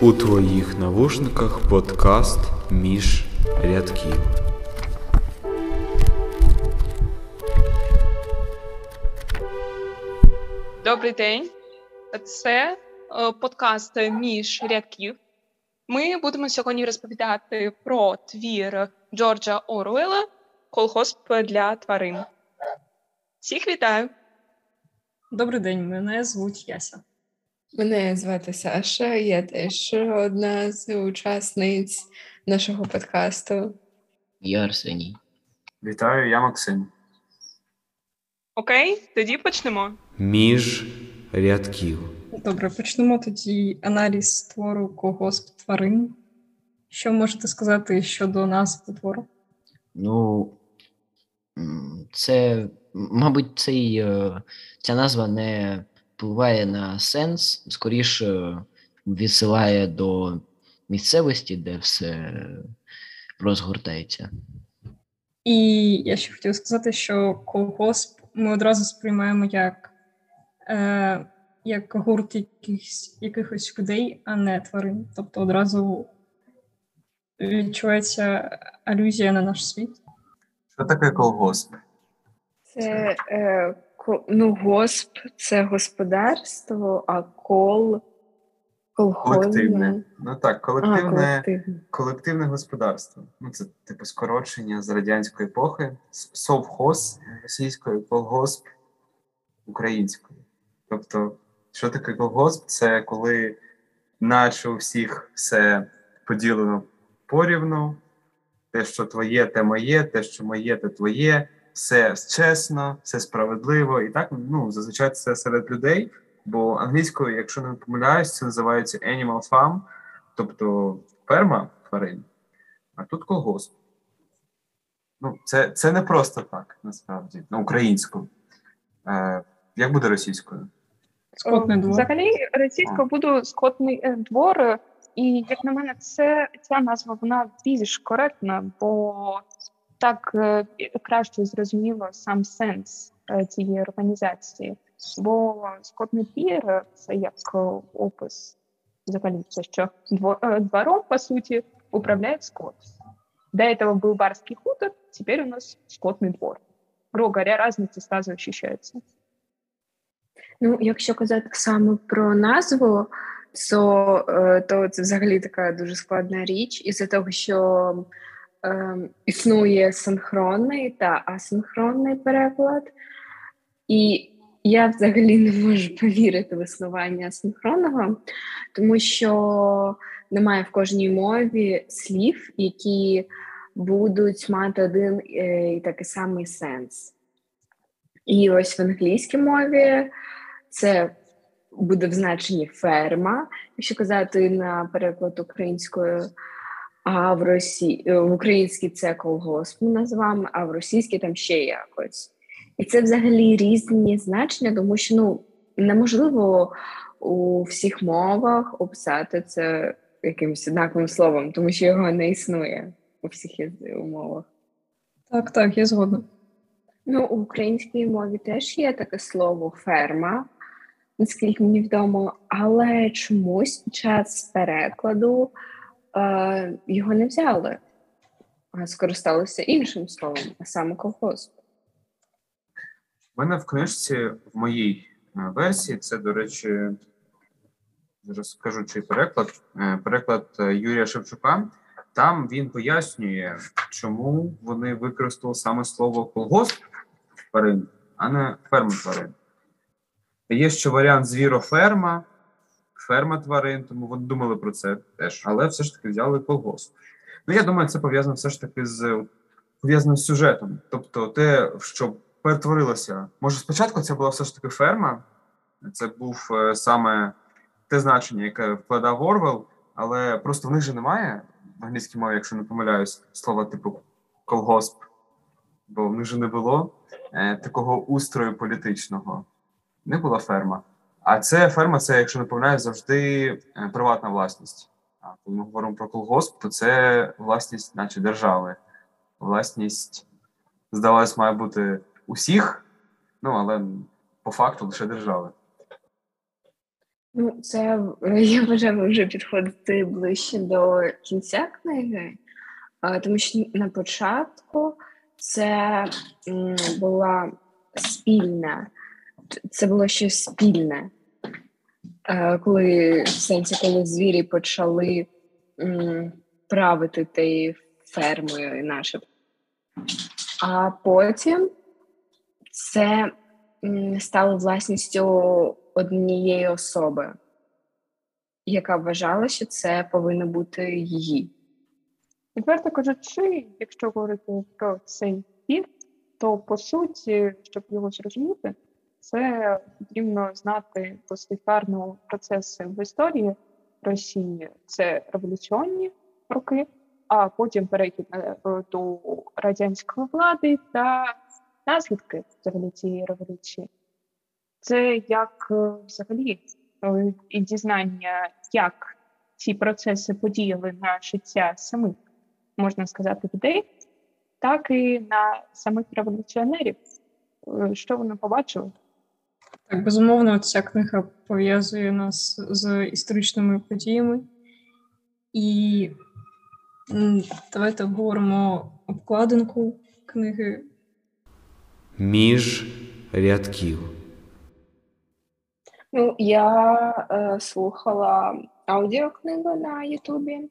У твоїх навушниках подкаст між рядків. Добрий день. Це е, подкаст між рядків. Ми будемо сьогодні розповідати про твір Джорджа Оруела Колгосп для тварин. Всіх вітаю! Добрий день, мене звуть Яся. Мене звати Саша, я теж одна з учасниць нашого подкасту. Я Арсеній. Вітаю, я Максим. Окей, тоді почнемо. Між рядків. Добре, почнемо тоді аналіз твору колгосп тварин. Що можете сказати щодо назви твору? Ну, це, мабуть, цей, е, ця назва не впливає на сенс, скоріше відсилає до місцевості, де все розгортається. І я ще хотіла сказати, що колгосп ми одразу сприймаємо як, е, як гурт якихось, якихось людей, а не тварин. Тобто одразу відчувається алюзія на наш світ. Що таке колгосп? Це е, ну, госп це господарство, а кол Колективне. Ну так, А, колективне, колективне. колективне господарство. Ну, це типу скорочення з радянської епохи. Совхоз російською, колгосп українською. Тобто, що таке колгосп? Це коли, наче у всіх все поділено порівну, те, що твоє, те моє, те, що моє, те твоє, все чесно, все справедливо. І так, ну, зазвичай це серед людей. Бо англійською, якщо не помиляюсь, це називається animal farm, тобто ферма тварин, а тут колгосп. Ну, це, це не просто так, насправді, на українською. Е, як буде російською? Скотний двор. Взагалі, російською буду скотний е, двор, і як на мене, це ця назва вона більш коректна, бо так е, краще зрозуміло сам сенс е, цієї організації. Бо скотний двір е, це як е, опис взагалі, це що дво- е, двором, по суті, управляє скот. До этого был барский хутор, теперь у нас скотный двор. Грубо говоря, разница сразу ощущается. Ну, якщо казати саме про назву, то, е, то це взагалі така дуже складна річ, із-за того, що е, існує синхронний та асинхронний переклад. І я взагалі не можу повірити в існування асинхронного, тому що немає в кожній мові слів, які будуть мати один е, і такий самий сенс. І ось в англійській мові це буде в значенні ферма, якщо казати на переклад українською. А в Росі... в українській це колгосп ми називаємо, а в російській там ще якось. І це взагалі різні значення, тому що ну неможливо у всіх мовах описати це якимось однаковим словом, тому що його не існує у всіх яз- мовах. Так, так, я згодна. Ну, у українській мові теж є таке слово ферма, наскільки мені відомо, але чомусь під час перекладу е, його не взяли, а скористалися іншим словом, а саме колхоз. У мене в книжці, в моїй е, версії, це, до речі, зараз скажу, чий переклад. Е, Переклад е, Юрія Шевчука. Там він пояснює, чому вони використали саме слово колгосп тварин, а не ферма тварин. Є ще варіант звіроферма, ферма тварин, тому вони думали про це теж, але все ж таки взяли колгосп. Ну, я думаю, це пов'язано все ж таки з пов'язано з сюжетом. Тобто, те, що перетворилося. Може, спочатку це була все ж таки ферма, це був е, саме те значення, яке вкладав Орвел, але просто в них же немає в англійській мові, якщо не помиляюсь, слова типу колгосп, бо в них же не було е, такого устрою політичного. Не була ферма. А це ферма, це, якщо не помиляюсь, завжди е, приватна власність. А коли ми говоримо про колгосп, то це власність, наче держави. Власність, здавалось, має бути усіх, ну але по факту лише держави. Ну, це я вважаю вже підходити ближче до кінця книги, тому що на початку це була спільна, це було щось спільне, коли в сенсі, коли звірі почали правити тією фермою начебто. А потім це стало власністю однієї особи, яка вважала, що це повинно бути її. Відверто кажучи, якщо говорити про цей фільм, то по суті, щоб його зрозуміти, це потрібно знати послідкарні процеси в історії Росії. Це революціонні роки, а потім перехід до радянської влади та наслідки взагалі цієї революції. Це як е, взагалі е, і дізнання, як ці процеси подіяли на життя самих, можна сказати, людей, так і на самих революціонерів. Е, що вони побачили? Так, безумовно, ця книга пов'язує нас з історичними подіями. І давайте обговоримо обкладинку книги. Між рядків. Ну, я е, слухала аудіокнигу на Ютубі.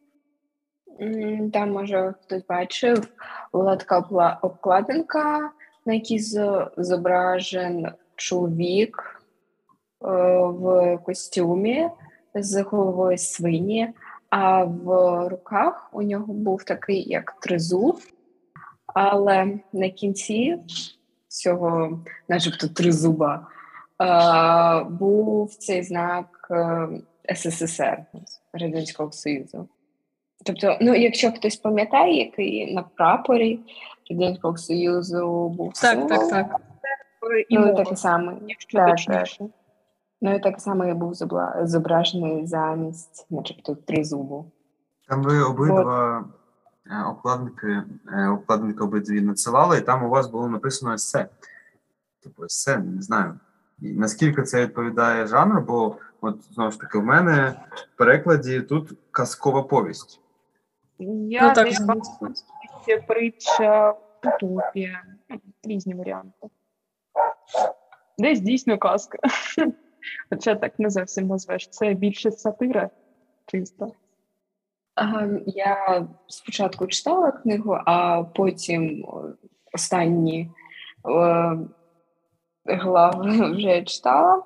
Там, може, хтось бачив, була така обкладинка, на якій зображен чоловік е, в костюмі з головою свині, а в руках у нього був такий як тризуб, але на кінці цього, начебто, тризуба, е, був цей знак е, СССР Радянського Союзу. Тобто, ну, якщо хтось пам'ятає, який на прапорі Радянського Союзу був так, символ, так, так. І ну, таке саме. Якщо так, точніше. Ну і так само я був зображений замість, начебто, тризубу. Там ви обидва е, обкладники, е, обкладники обидві надсилали, і там у вас було написано есе. Типу, есе, не знаю. І наскільки це відповідає жанру, бо от знову ж таки в мене в перекладі тут казкова повість. Я ну, так, не притча, утопія, різні варіанти. Десь дійсно казка. Хоча так не зовсім назвеш. Це більше сатира чисто. Я спочатку читала книгу, а потім останні глави вже читала.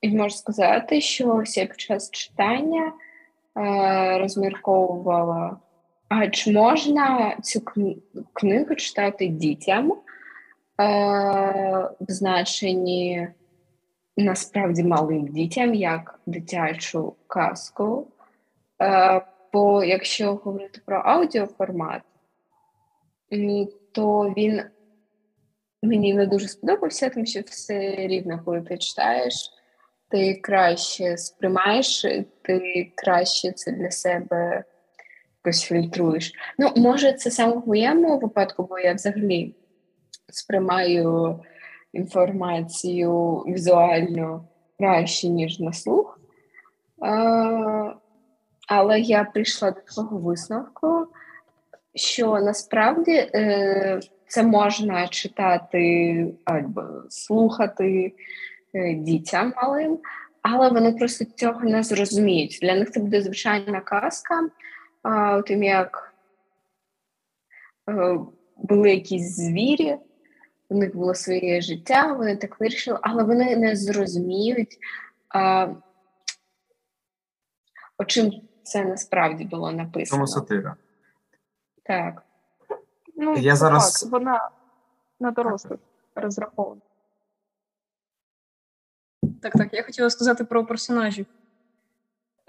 І можу сказати, що я під час читання е, розмірковувала, а чи можна цю книгу читати дітям е, в значенні насправді малим дітям, як дитячу казку. Е, Бо якщо говорити про аудіоформат, то він мені не дуже сподобався, тому що все рівно, коли ти читаєш, ти краще сприймаєш, ти краще це для себе якось фільтруєш. Ну, може, це саме в моєму випадку, бо я взагалі сприймаю інформацію візуально краще, ніж на слух. Але я прийшла до того висновку, що насправді е, це можна читати або слухати е, дітям малим, але вони просто цього не зрозуміють. Для них це буде звичайна казка, тим як е, були якісь звірі, у них було своє життя, вони так вирішили, але вони не зрозуміють, а, о чим це насправді було написано. Тому сатира. Так. Ну, Я зараз... так, вона на дорослих розрахована. Так, так, я хотіла сказати про персонажів.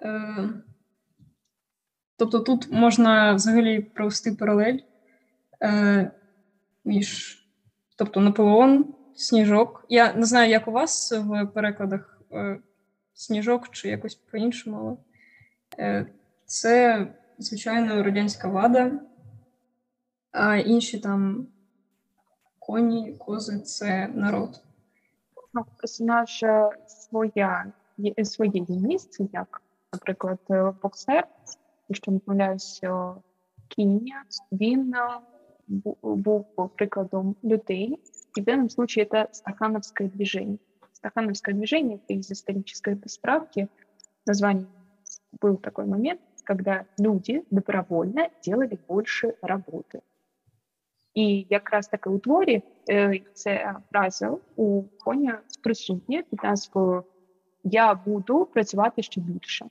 Е, Тобто тут можна взагалі провести паралель е, між тобто Наполеон, Сніжок. Я не знаю, як у вас в перекладах е, Сніжок чи якось по-іншому, але е, це, звичайно, радянська влада, а інші там коні, кози це народ. Персонаж своя, своє місце, як, наприклад, боксер, якщо не помиляюся, Кінія, він був прикладом людей, и в данном случае это стахановское движение. Стахановское движение — это из исторической справки. Название был такой момент, когда люди добровольно делали больше работы. І якраз таки у творі ця фраза у коня присутня під назвою Я буду працювати ще більше.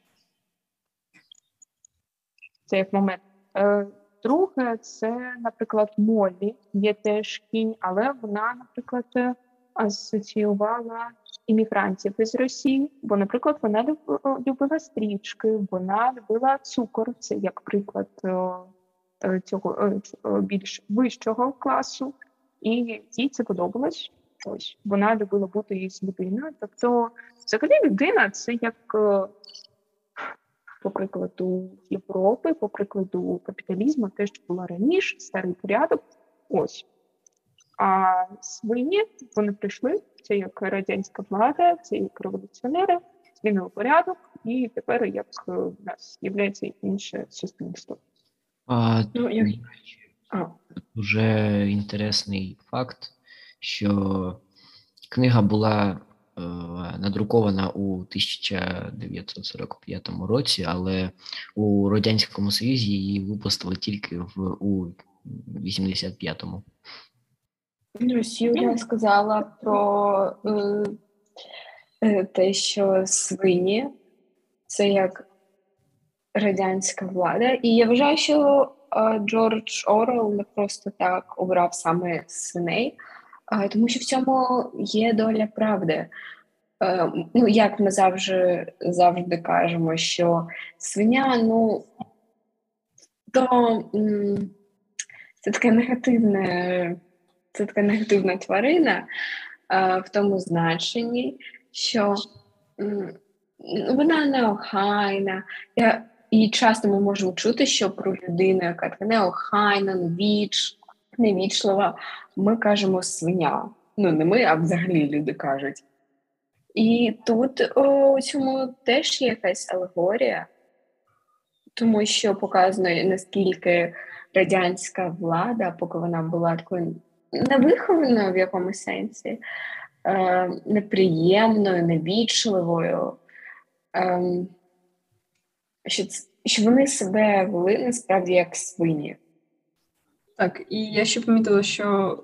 Це як момент. Друге, це, наприклад, Моллі, є теж кінь, але вона, наприклад, асоціювала іммігрантів із Росії, бо, наприклад, вона любила стрічки, вона любила цукор, це як приклад е, цього е, більш вищого класу, і їй це подобалось. Ось вона любила бути із людиною. Тобто, взагалі, людина це як е, по прикладу Європи, по прикладу капіталізму, те, що було раніше, старий порядок. Ось. А свині вони прийшли, це як радянська влада, це як революціонери, змінили порядок, і тепер як е, в нас з'являється інше суспільство. А, ну, як... а. Дуже інтересний факт, що книга була Е, надрукована у 1945 році, але у Радянському Союзі її випустили тільки в у 85-му. Ось Юля сказала про е, е, те, що свині це як радянська влада, і я вважаю, що е, Джордж Орел не просто так обрав саме свиней тому що в цьому є доля правди. Е, ну, як ми завжди завжди кажемо, що свиня, ну то це таке негативне, це така негативна тварина в тому значенні, що вона неохайна. І часто ми можемо чути, що про людину, яка така неохайна, невіч, невічлива, ми кажемо свиня. Ну, не ми, а взагалі люди кажуть. І тут у цьому теж є якась алегорія, тому що показано, наскільки радянська влада, поки вона була такою невихованою в якомусь сенсі, е, неприємною, невічливою, е, що, що вони себе вели насправді як свині. Так, і я ще помітила, що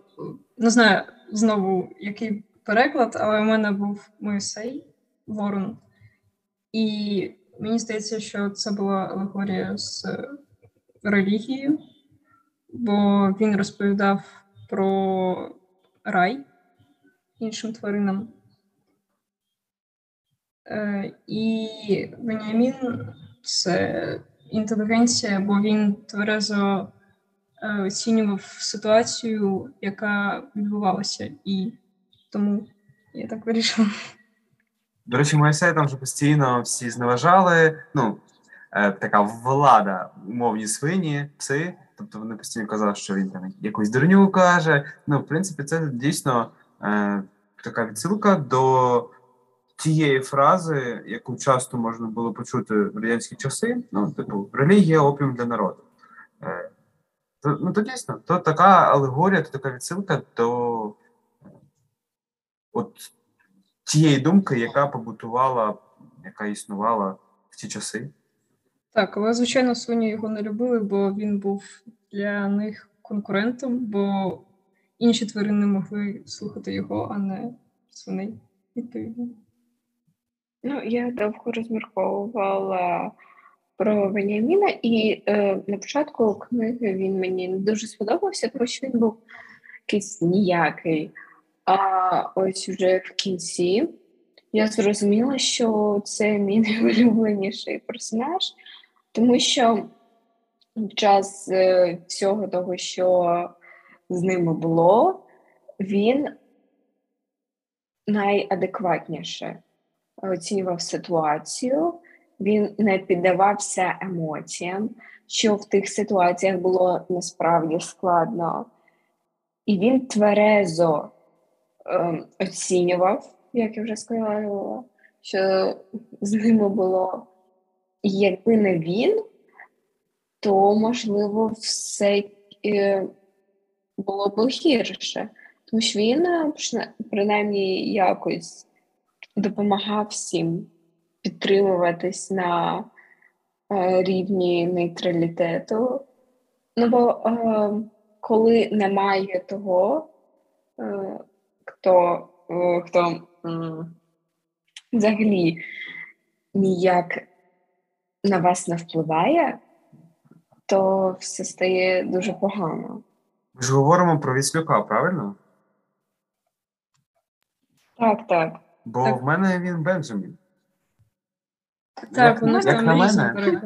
не знаю знову який переклад, але у мене був Моїсей Ворон. І мені здається, що це була алегорія з релігією, бо він розповідав про рай іншим тваринам. Е, і Веніамін це інтелігенція, бо він тверезо Е, оцінював ситуацію, яка відбувалася, і тому я так вирішила. До речі, Моїсей там вже постійно всі зневажали. Ну, е, така влада, умовні свині, пси. Тобто вони постійно казали, що він там якусь дурню каже. Ну, в принципі, це дійсно е, така відсилка до тієї фрази, яку часто можна було почути в радянські часи. Ну, типу, релігія опіум для народу. То, ну, то дійсно, то така алегорія, то така відсилка до от тієї думки, яка побутувала, яка існувала в ті часи. Так, але, звичайно, свині його не любили, бо він був для них конкурентом, бо інші тварини могли слухати його, а не свиней, відповідно. Ну, я довго розмірковувала про Веніаміна, і е, на початку книги він мені не дуже сподобався, тому що він був якийсь ніякий. А ось вже в кінці я зрозуміла, що це мій найулюбленіший персонаж, тому що в час е, всього того, що з ними було, він найадекватніше оцінював ситуацію він не піддавався емоціям, що в тих ситуаціях було насправді складно, і він тверезо е, оцінював, як я вже сказала, що з ними було. Якби не він, то можливо все е, було б гірше. Тому що він е, принаймні якось допомагав всім підтримуватись на е, рівні нейтралітету. Ну бо е, коли немає того, е, хто хто взагалі ніяк на вас не впливає, то все стає дуже погано. Ми ж говоримо про Віслюка, правильно? Так, так. Бо Так. в мене він Бенджамін. Так, Як- як на мене.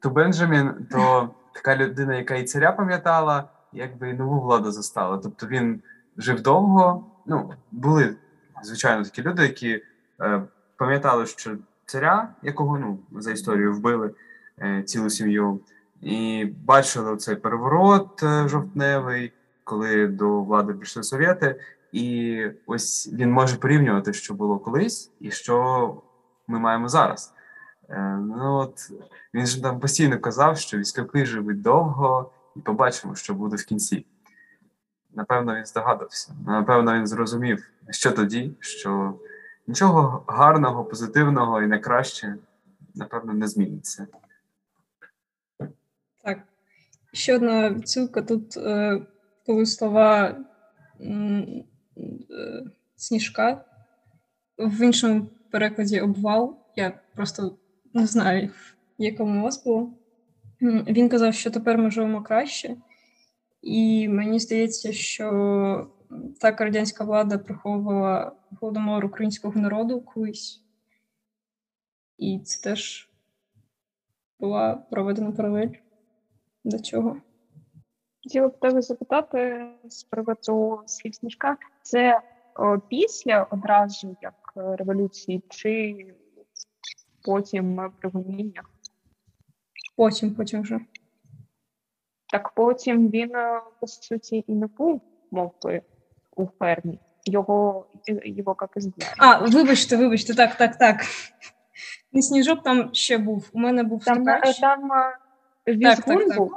То Бенджамін то така людина, яка і царя пам'ятала, якби і нову владу застала. Тобто він жив довго. Ну, були, звичайно, такі люди, які е, пам'ятали, що царя, якого ну, за історію вбили е, цілу сім'ю, і бачили цей переворот е, жовтневий, коли до влади прийшли совєти. І ось він може порівнювати, що було колись, і що ми маємо зараз. Е, ну от він ж там постійно казав, що військовики живуть довго, і побачимо, що буде в кінці. Напевно, він здогадався. Напевно, він зрозумів, що тоді, що нічого гарного, позитивного і найкраще, напевно, не зміниться. Так. Ще одна відсилка тут, е, коли слова е, сніжка в іншому перекладі обвал. Я просто не знаю, якому у було. Він казав, що тепер ми живемо краще, і мені здається, що так радянська влада приховувала голодомор українського народу колись. І це теж була проведена паралель до чого. Хотіла б тебе запитати з приводу слів сніжка. Це о, після одразу як е, революції, чи потім е, при гоніннях? Потім, потім вже. Так потім він е, по суті і не був мов би, у фермі. Його його як ізбрали. А, вибачте, вибачте, так, так, так. Не сніжок там ще був. У мене був Там, там, Стукач. там е, так, візгун так. був,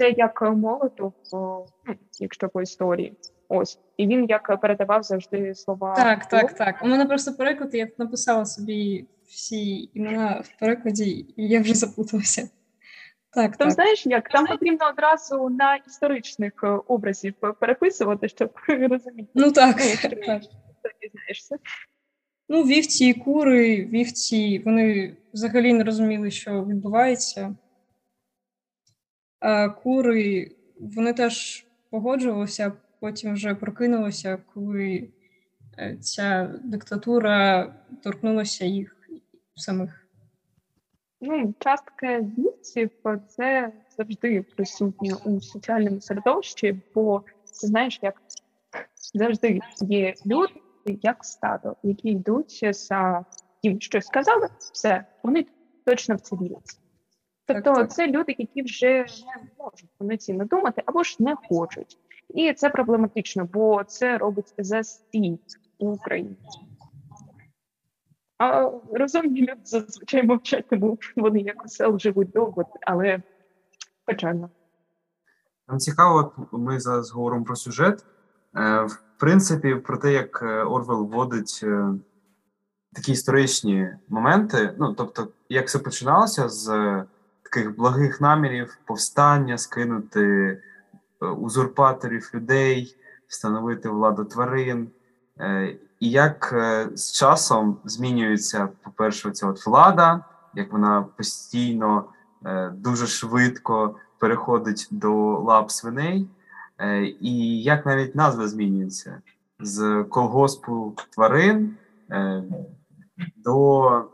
це як е, молотов, ну, якщо по історії. Ось. І він як передавав завжди слова. Так, так, так. У мене просто переклад, я написала собі всі імена в перекладі, і я вже заплуталася. Так, Там так. знаєш як? Там потрібно одразу на історичних е, образів переписувати, щоб розуміти. Ну так, Ну, так. ти дізнаєшся. Ну, вівці і кури, вівці, вони взагалі не розуміли, що відбувається. А кури, вони теж погоджувалися, потім вже прокинулися, коли е, ця диктатура торкнулася їх самих. Ну, частка вівців це завжди присутнє у соціальному середовищі, бо ти знаєш, як завжди є люди, як стадо, які йдуть за їм щось сказали, все, вони точно в це вірять. Тобто так. це люди, які вже не можуть повноцінно думати або ж не хочуть. І це проблематично, бо це робить застій у Україні. А розумні люди зазвичай мовчать, тому вони як сел живуть довго, але печально. Нам цікаво, ми зараз говоримо про сюжет. Е, В принципі, про те, як е, Орвел вводить е, такі історичні моменти. Ну, тобто, як все починалося з таких благих намірів повстання, скинути е, узурпаторів людей, встановити владу тварин. Е, І як е, з часом змінюється, по-перше, ця от влада, як вона постійно дуже швидко переходить до лап свиней, і як навіть назва змінюється з колгоспу тварин до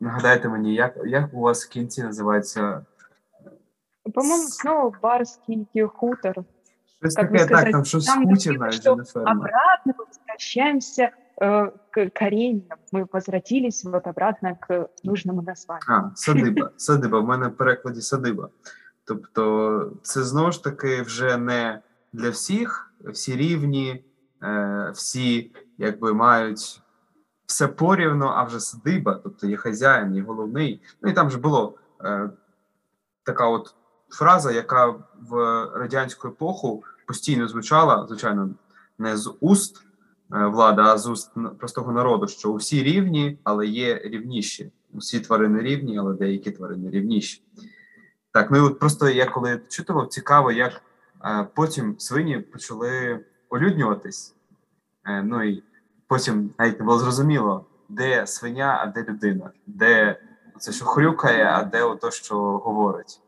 нагадайте мені, як, як у вас в кінці називається По-моєму, знову барський хутор. щось Як би таке, так, сказати, там щось там хутір написано, навіть що не ферма. Обратно мы возвращаемся э, к кореньям. Мы возвратились вот обратно к нужному названию. А, садиба. Садиба. В мене в перекладі садиба. Тобто, це знову ж таки вже не для всіх, всі рівні, е, всі якби мають все порівно, а вже садиба, тобто є хазяїн, є головний. Ну і там же було е, така от фраза, яка в радянську епоху постійно звучала, звичайно, не з уст е, влади, а з уст простого народу, що усі рівні, але є рівніші. Усі тварини рівні, але деякі тварини рівніші. Так, ну і от просто я коли читував, цікаво, як е, потім свині почали олюднюватись. Е, ну і потім навіть не було зрозуміло, де свиня, а де людина, де це, що хрюкає, а де ото, що говорить.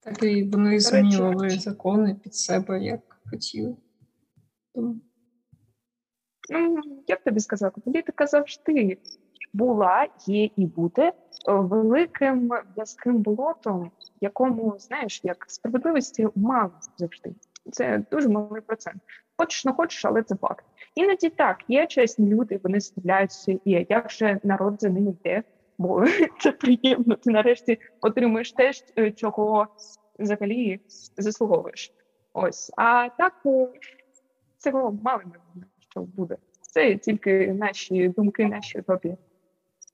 Так і вони змінювали закони під себе, як хотіли. Тому. Ну, як тобі сказати, політика завжди була, є і буде е, великим в'язким болотом, якому, знаєш, як справедливості мало завжди. Це дуже малий процент. Хочеш, не хочеш, але це факт. Іноді так, є чесні люди, вони справляються, і як же народ за ними йде, бо це приємно. Ти нарешті отримуєш те, е, чого взагалі заслуговуєш. Ось, а так е, цього мало не що буде. Це тільки наші думки, наші утопії.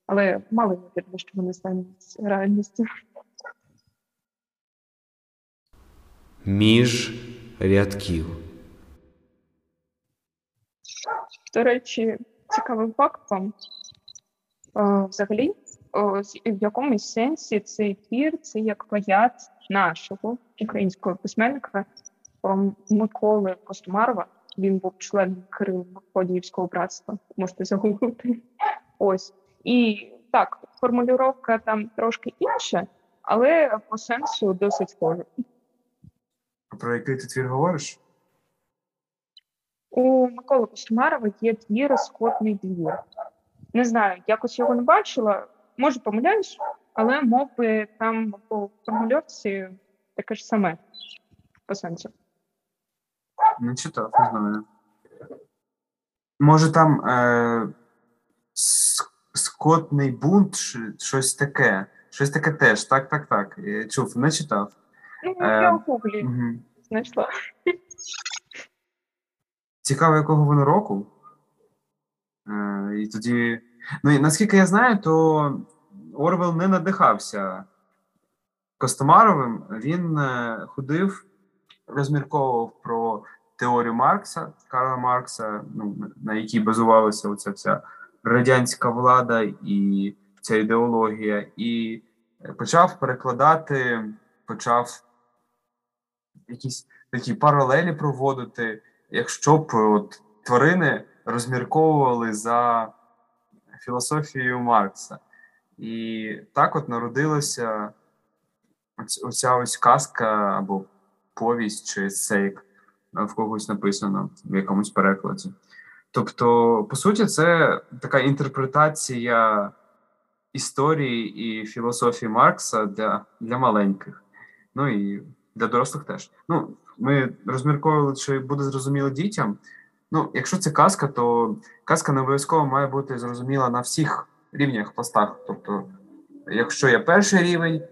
Але мало ймовірно, що вони стануть реальністю. Між рядків. До речі, цікавий факт вам. О, взагалі, в якомусь сенсі цей твір це як плагіат нашого українського письменника Миколи Костомарова. Він був членом Кирило-Ходіївського братства. Можете загуглити. Ось. І так, формулювання там трошки інша, але по сенсу досить схожа. Про який ти твір говориш? У Миколи Костомарова є твір «Скотний двір. Не знаю, якось його не бачила, може помиляюсь, але мов би там по формульовці таке ж саме по сенсу. Не читав, не знаю. Може, там е, скотний бунт, щось таке. Щось таке теж. Так, так, так. Чув, не читав. Ну, я у гуглі угу. знайшла. Цікаво, якого воно року. Е, І тоді. Ну, і наскільки я знаю, то Орвел не надихався Костомаровим. Він е, ходив, розмірковував про теорію Маркса, Карла Маркса, ну, на якій базувалася оця вся радянська влада і ця ідеологія, і почав перекладати, почав якісь такі паралелі проводити, якщо б от тварини розмірковували за філософією Маркса. І так от народилася оця ось казка або повість чи есейк, в когось написано в якомусь перекладі. Тобто, по суті, це така інтерпретація історії і філософії Маркса для для маленьких, ну і для дорослих теж. Ну, Ми розмірковували, чи буде зрозуміло дітям. Ну, якщо це казка, то казка не обов'язково має бути зрозуміла на всіх рівнях пластах. Тобто, якщо є перший рівень,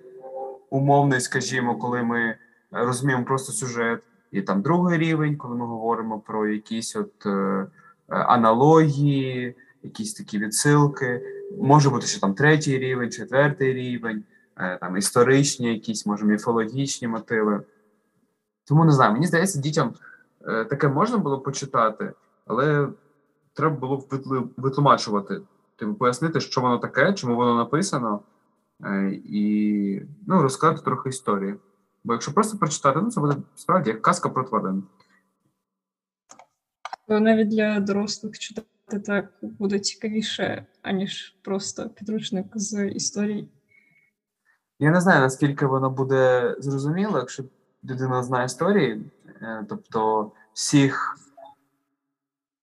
умовний, скажімо, коли ми розуміємо просто сюжет, і там другий рівень, коли ми говоримо про якісь от е, аналогії, якісь такі відсилки. Може бути, що там третій рівень, четвертий рівень, е, там історичні, якісь, може, міфологічні мотиви. Тому не знаю, мені здається, дітям е, таке можна було почитати, але треба було витлумачувати, типу пояснити, що воно таке, чому воно написано, е, і ну, розказати трохи історії. Бо якщо просто прочитати, ну це буде справді як казка про тварин. Навіть для дорослих читати так буде цікавіше, аніж просто підручник з історії. Я не знаю, наскільки воно буде зрозуміло, якщо людина знає історії, е, тобто всіх,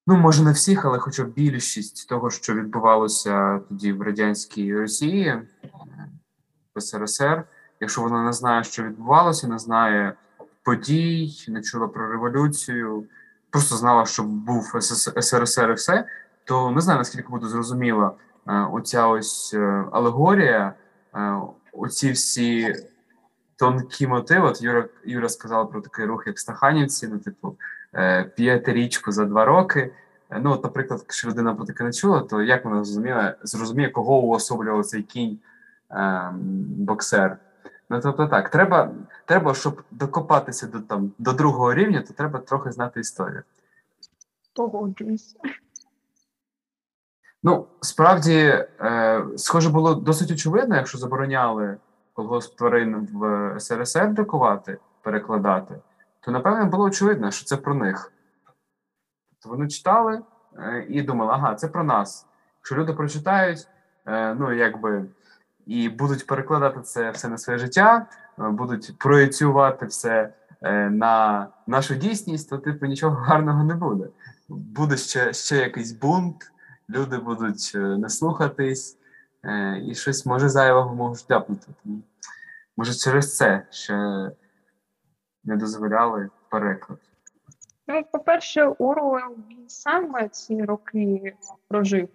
ну може не всіх, але хоча б більшість того, що відбувалося тоді в радянській Росії, е, в СРСР, якщо вона не знає, що відбувалося, не знає подій, не чула про революцію просто знала, що був СРСР і все, то не знаю, наскільки буде зрозуміла е, оця ось алегорія, оці всі тонкі мотиви. От Юра Юра сказала про такий рух, як Стаханівці, ну, типу, п'яти річку за два роки. Е, ну, от, наприклад, якщо людина про таке не чула, то як вона зрозуміє, зрозуміє, кого уособлював цей кінь е, боксер? Ну, тобто так, треба, треба, щоб докопатися до там до другого рівня, то треба трохи знати історію. Погоджуюсь. Ну, справді, е, схоже, було досить очевидно, якщо забороняли колгосп тварин в СРСР друкувати, перекладати, то напевне було очевидно, що це про них. Тобто вони читали е, і думали, ага, це про нас. Якщо люди прочитають, е, ну якби і будуть перекладати це все на своє життя, е, будуть проєцювати все на нашу дійсність, то типу нічого гарного не буде. Буде ще, ще якийсь бунт люди будуть не слухатись, і щось може зайвого можуть ляпнути. Може, через це ще не дозволяли переклад. Ну, по-перше, Оруел він саме ці роки прожив,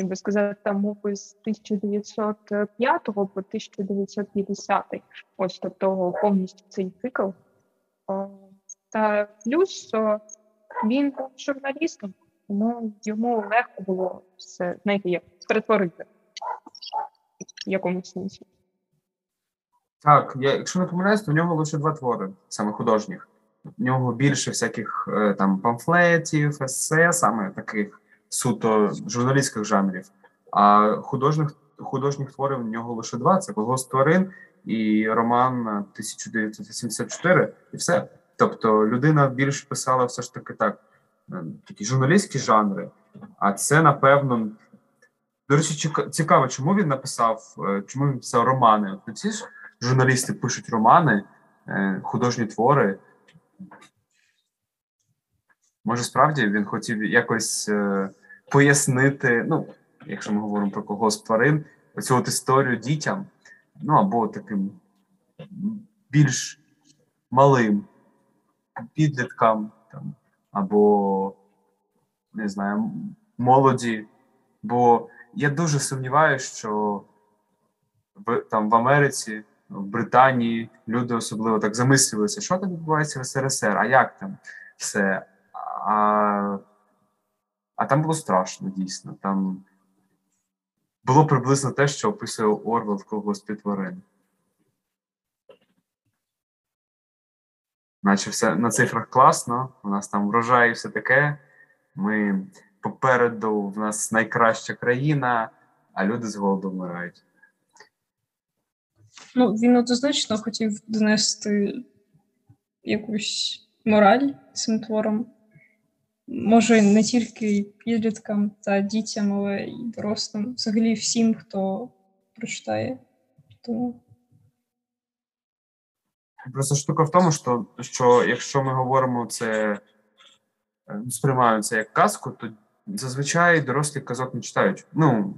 як би сказати, там мови з 1905 по 1950. Ось тобто повністю цей цикл. Та плюс він був журналістом. Тому йому легко було все, знаєте, як перетворити в якомусь сенсі. Так, я, якщо не помиляюсь, то в нього лише два твори, саме художніх. В нього більше всяких е, там памфлетів, есе, саме таких суто журналістських жанрів. А художніх художніх творів в нього лише два: це «Колгосп тварин і роман 1984, і все. Тобто людина більш писала все ж таки так. Е, такі журналістські жанри. А це, напевно, до речі, цікаво, чому він написав, е, чому він писав романи? От ці ж журналісти пишуть романи, е, художні твори. Може, справді він хотів якось пояснити, ну, якщо ми говоримо про когось тварин, оцю от історію дітям, ну або таким більш малим підліткам. там, або не знаю, молоді. Бо я дуже сумніваюся, що в там в Америці, в Британії люди особливо так замислюються, що там відбувається в СРСР, а як там все. А а там було страшно дійсно. Там було приблизно те, що описує Орвел в когось тварин. наче все на цифрах класно, у нас там врожай і все таке. Ми попереду в нас найкраща країна, а люди з голоду вмирають. Ну, він однозначно хотів донести якусь мораль цим твором. Може, не тільки підліткам та дітям, але й дорослим, взагалі всім, хто прочитає. Тому Просто штука в тому, що що якщо ми говоримо це, е, сприймаємо це як казку, то зазвичай дорослі казок не читають. Ну,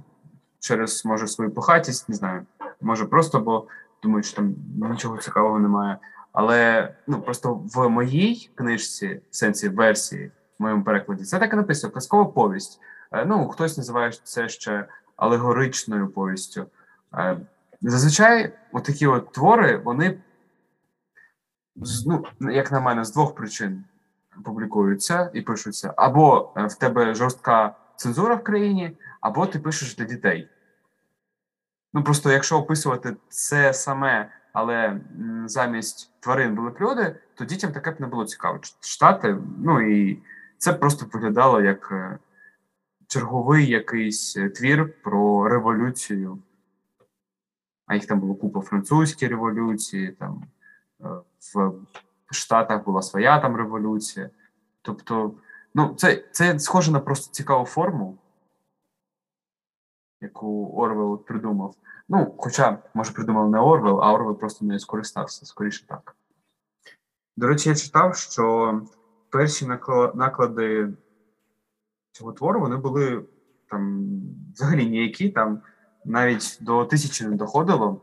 через, може, свою похатість, не знаю, може просто, бо думають, що там нічого цікавого немає. Але ну просто в моїй книжці, в сенсі версії, в моєму перекладі, це так і написано: казкова повість. Е, ну, хтось називає це ще алегоричною повістю. Е, зазвичай, отакі от твори, вони ну, як на мене, з двох причин публікуються і пишуться: або е, в тебе жорстка цензура в країні, або ти пишеш для дітей. Ну просто якщо описувати це саме, але замість тварин були люди, то дітям таке б не було цікаво читати. Ну і це просто виглядало як е, черговий якийсь е, твір про революцію. А їх там було купа французькі революції, там в Штатах була своя там революція. Тобто, ну, це це схоже на просто цікаву форму, яку Орвел придумав. Ну, хоча, може, придумав не Орвел, а Орвел просто не скористався, скоріше так. До речі, я читав, що перші наклади цього твору вони були там взагалі ніякі, там навіть до тисячі не доходило.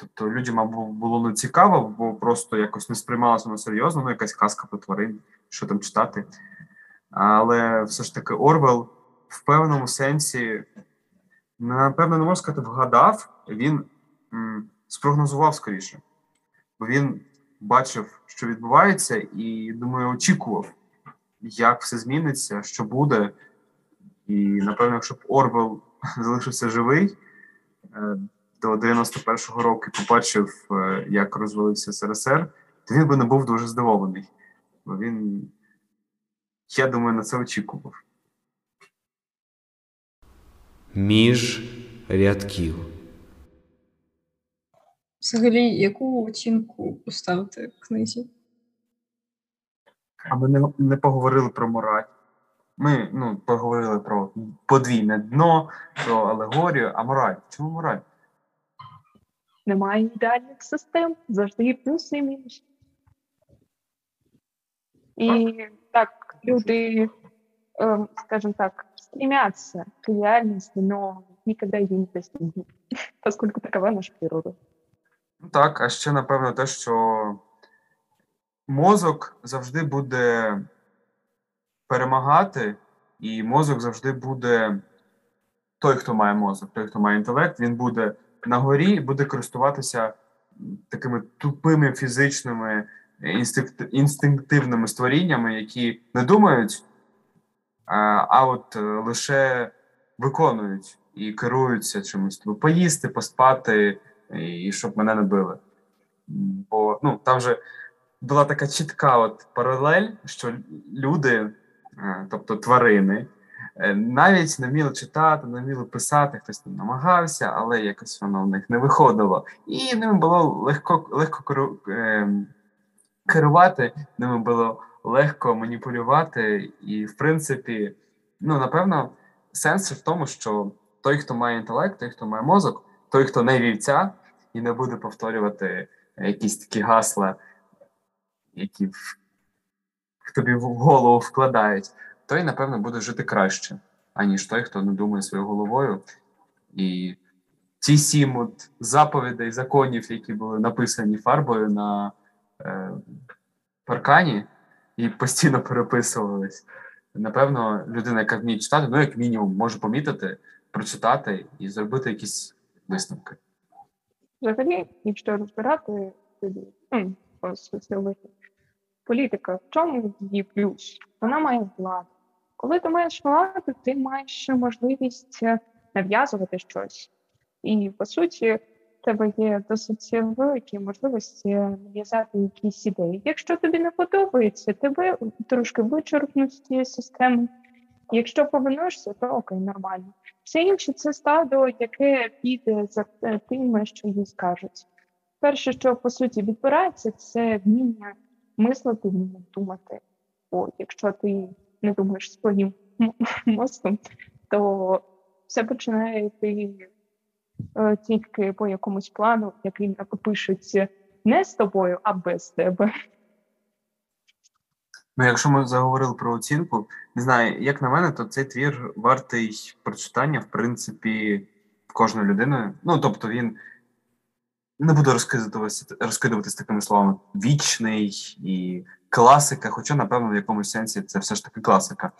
Тобто людям або було не цікаво, бо просто якось не сприймалося воно серйозно, ну якась казка про тварин, що там читати. Але все ж таки Орвел в певному сенсі, напевно, не можна сказати, вгадав, він м, спрогнозував скоріше, бо він бачив, що відбувається, і думаю, очікував, як все зміниться, що буде, І напевно, якщо б Орвел залишився живий е, до 91-го року і побачив, е, як розвалився СРСР, то він би не був дуже здивований. Бо він, я думаю, на це очікував. Між рядків. Взагалі, яку оцінку поставити книзі? А ми не, не поговорили про мораль. Ми ну, поговорили про подвійне дно, про алегорію, а мораль. Чому мораль? Немає ідеальних систем, завжди є плюси і мінуси. І так, люди, ем, скажем так, стремятся к идеальности, но никогда ее не достигнут, поскольку такова наша природа. Ну так, а ще напевно те, що мозок завжди буде перемагати, і мозок завжди буде той, хто має мозок, той, хто має інтелект, він буде на горі буде користуватися такими тупими фізичними інстинктивними створіннями, які не думають, а, от е, лише виконують і керуються чимось. Тобто поїсти, поспати, і щоб мене не били. Бо ну, там же була така чітка от паралель, що люди, е, тобто тварини, навіть не вміли читати, не вміли писати, хтось там намагався, але якось воно в них не виходило. І ними було легко легко е, керувати, ними було легко маніпулювати. І, в принципі, ну, напевно, сенс в тому, що той, хто має інтелект, той, хто має мозок, той, хто не вівця і не буде повторювати якісь такі гасла, які в тобі в голову вкладають, той, напевно, буде жити краще, аніж той, хто не думає своєю головою. І ті сім от заповідей, законів, які були написані фарбою на е, паркані і постійно переписувались. Напевно, людина, яка вміє читати, ну, як мінімум, може помітити, прочитати і зробити якісь висновки. Взагалі, якщо розбирати тоді, ну, політика, в чому її плюс? Вона має владу. Коли ти маєш владу, ти маєш можливість е, нав'язувати щось. І по суті, в тебе є досить великі можливості нав'язати якісь ідеї. Якщо тобі не подобається, тебе трошки вичерпнуть з цієї системи. Якщо повернешся, то окей, нормально. Все інше це стадо, яке піде за тим, що їй скажуть. Перше, що по суті відбирається, це вміння мислити, вміння думати. Бо якщо ти не думаєш своїм мозком, то все починає йти е, тільки по якомусь плану, який напишеться не з тобою, а без тебе. Ну, якщо ми заговорили про оцінку, не знаю, як на мене, то цей твір вартий прочитання, в принципі, кожною людиною. Ну, тобто, він не буду розкидуватися розкидуватись такими словами вічний і класика, хоча, напевно, в якомусь сенсі це все ж таки класика.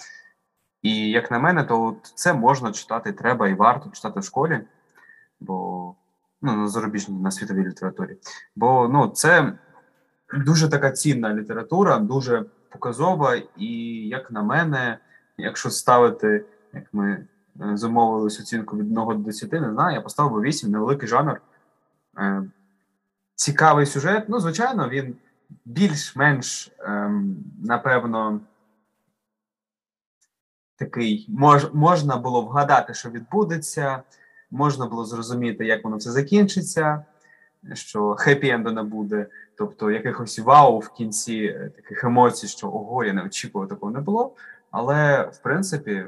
І як на мене, то от це можна читати, треба і варто читати в школі, бо ну, на зарубіжній, на світовій літературі. Бо ну, це дуже така цінна література, дуже показова, і, як на мене, якщо ставити, як ми е, замовились оцінку від 1 до 10, не знаю, я поставив би 8, невеликий жанр. Е, цікавий сюжет. Ну, звичайно, він більш-менш, ем, напевно, такий мож, можна було вгадати, що відбудеться, можна було зрозуміти, як воно все закінчиться, що хеппі-енду не буде, тобто якихось вау в кінці е, таких емоцій, що ого, я не очікував, такого не було. Але, в принципі,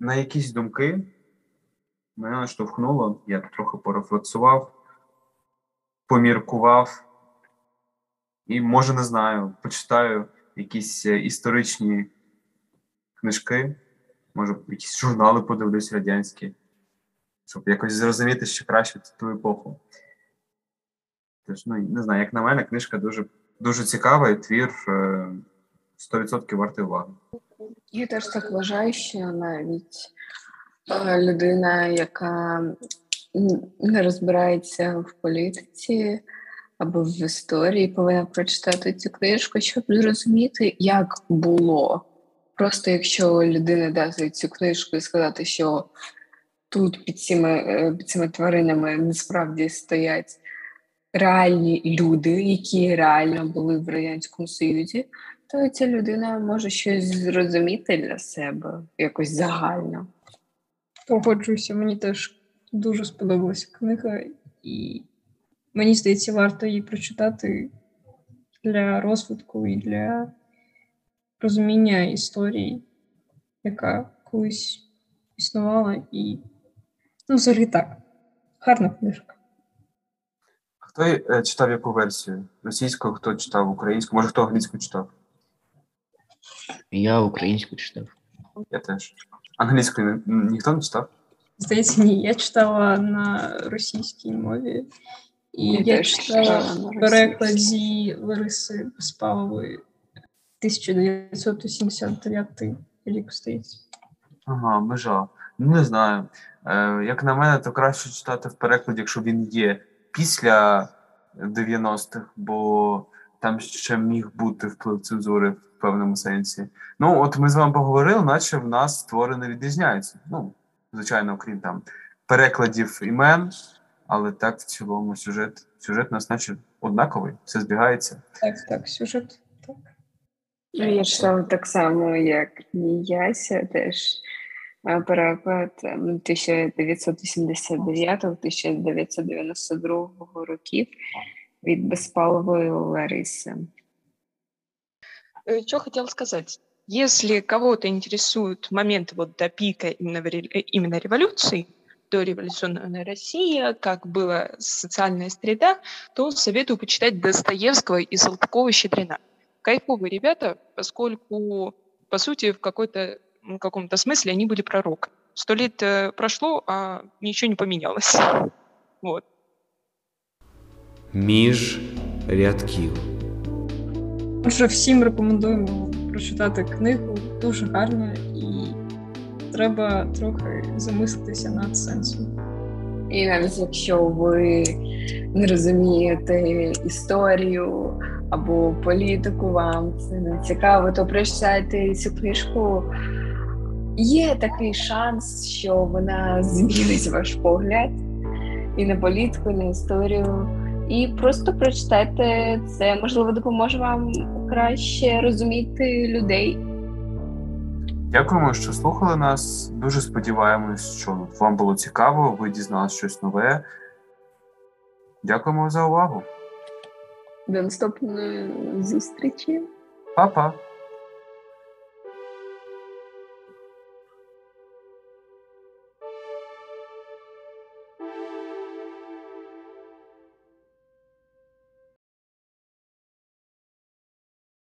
на якісь думки мене наштовхнуло, я трохи порефлексував, поміркував, і, може, не знаю, почитаю якісь е, історичні книжки, може, якісь журнали подивлюсь радянські, щоб якось зрозуміти ще краще ту епоху. Тож, ну, не знаю, як на мене, книжка дуже дуже цікава, і твір 100% вартий уваги. Я теж так вважаю, що навіть е, людина, яка не розбирається в політиці або в історії, повинна прочитати цю книжку, щоб зрозуміти, як було Просто якщо людина дати цю книжку і сказати, що тут під цими, е, під цими тваринами насправді стоять реальні люди, які реально були в Радянському Союзі, то ця людина може щось зрозуміти для себе якось загально. Погоджуюся, мені теж дуже сподобалася книга, і мені здається, варто її прочитати для розвитку і для розуміння історії, яка колись існувала, і ну, взагалі так. Гарна книжка. Хто е, читав яку версію? Російську, хто читав українську, може хто англійську читав? Я українську читав. Я теж. Англійською ніхто не читав? Здається, ні. Я читала на російській мові, і Я я, читала в перекладі Лариси Безпалової 1979 рік, здається. Ага, межа. Ну, не знаю. Е, як на мене, то краще читати в перекладі, якщо він є після 90-х, бо там ще міг бути вплив цензури в певному сенсі. Ну, от ми з вами поговорили, наче в нас твори не відрізняються. Ну, звичайно, окрім там перекладів імен, але так в цілому сюжет, сюжет у нас наче однаковий, все збігається. Так, так, сюжет. Так. Ну, Я читала так само, як і Яся, теж е, переклад ем, 1989-1992 років від Безпалової Лариси. Что хотел сказать? Если кого-то интересуют моменты вот до пика именно, э, именно революции, до революционная Россия, как была социальная среда, то советую почитать Достоевского и Салтыкова-Щедрина. Кайфовые ребята, поскольку, по сути, в какой-то каком-то смысле они были пророк. Сто лет э, прошло, а ничего не поменялось. Вот. Між рядків. Отже, всім рекомендуємо прочитати книгу, дуже гарна, і треба трохи замислитися над сенсом. І навіть якщо ви не розумієте історію або політику, вам це не цікаво, то прочитайте цю книжку. Є такий шанс, що вона змінить ваш погляд і на політику, і на історію. І просто прочитайте це, можливо, допоможе вам краще розуміти людей. Дякуємо, що слухали нас. Дуже сподіваємось, що вам було цікаво, ви дізналися щось нове. Дякуємо за увагу. До наступної зустрічі. Па-па!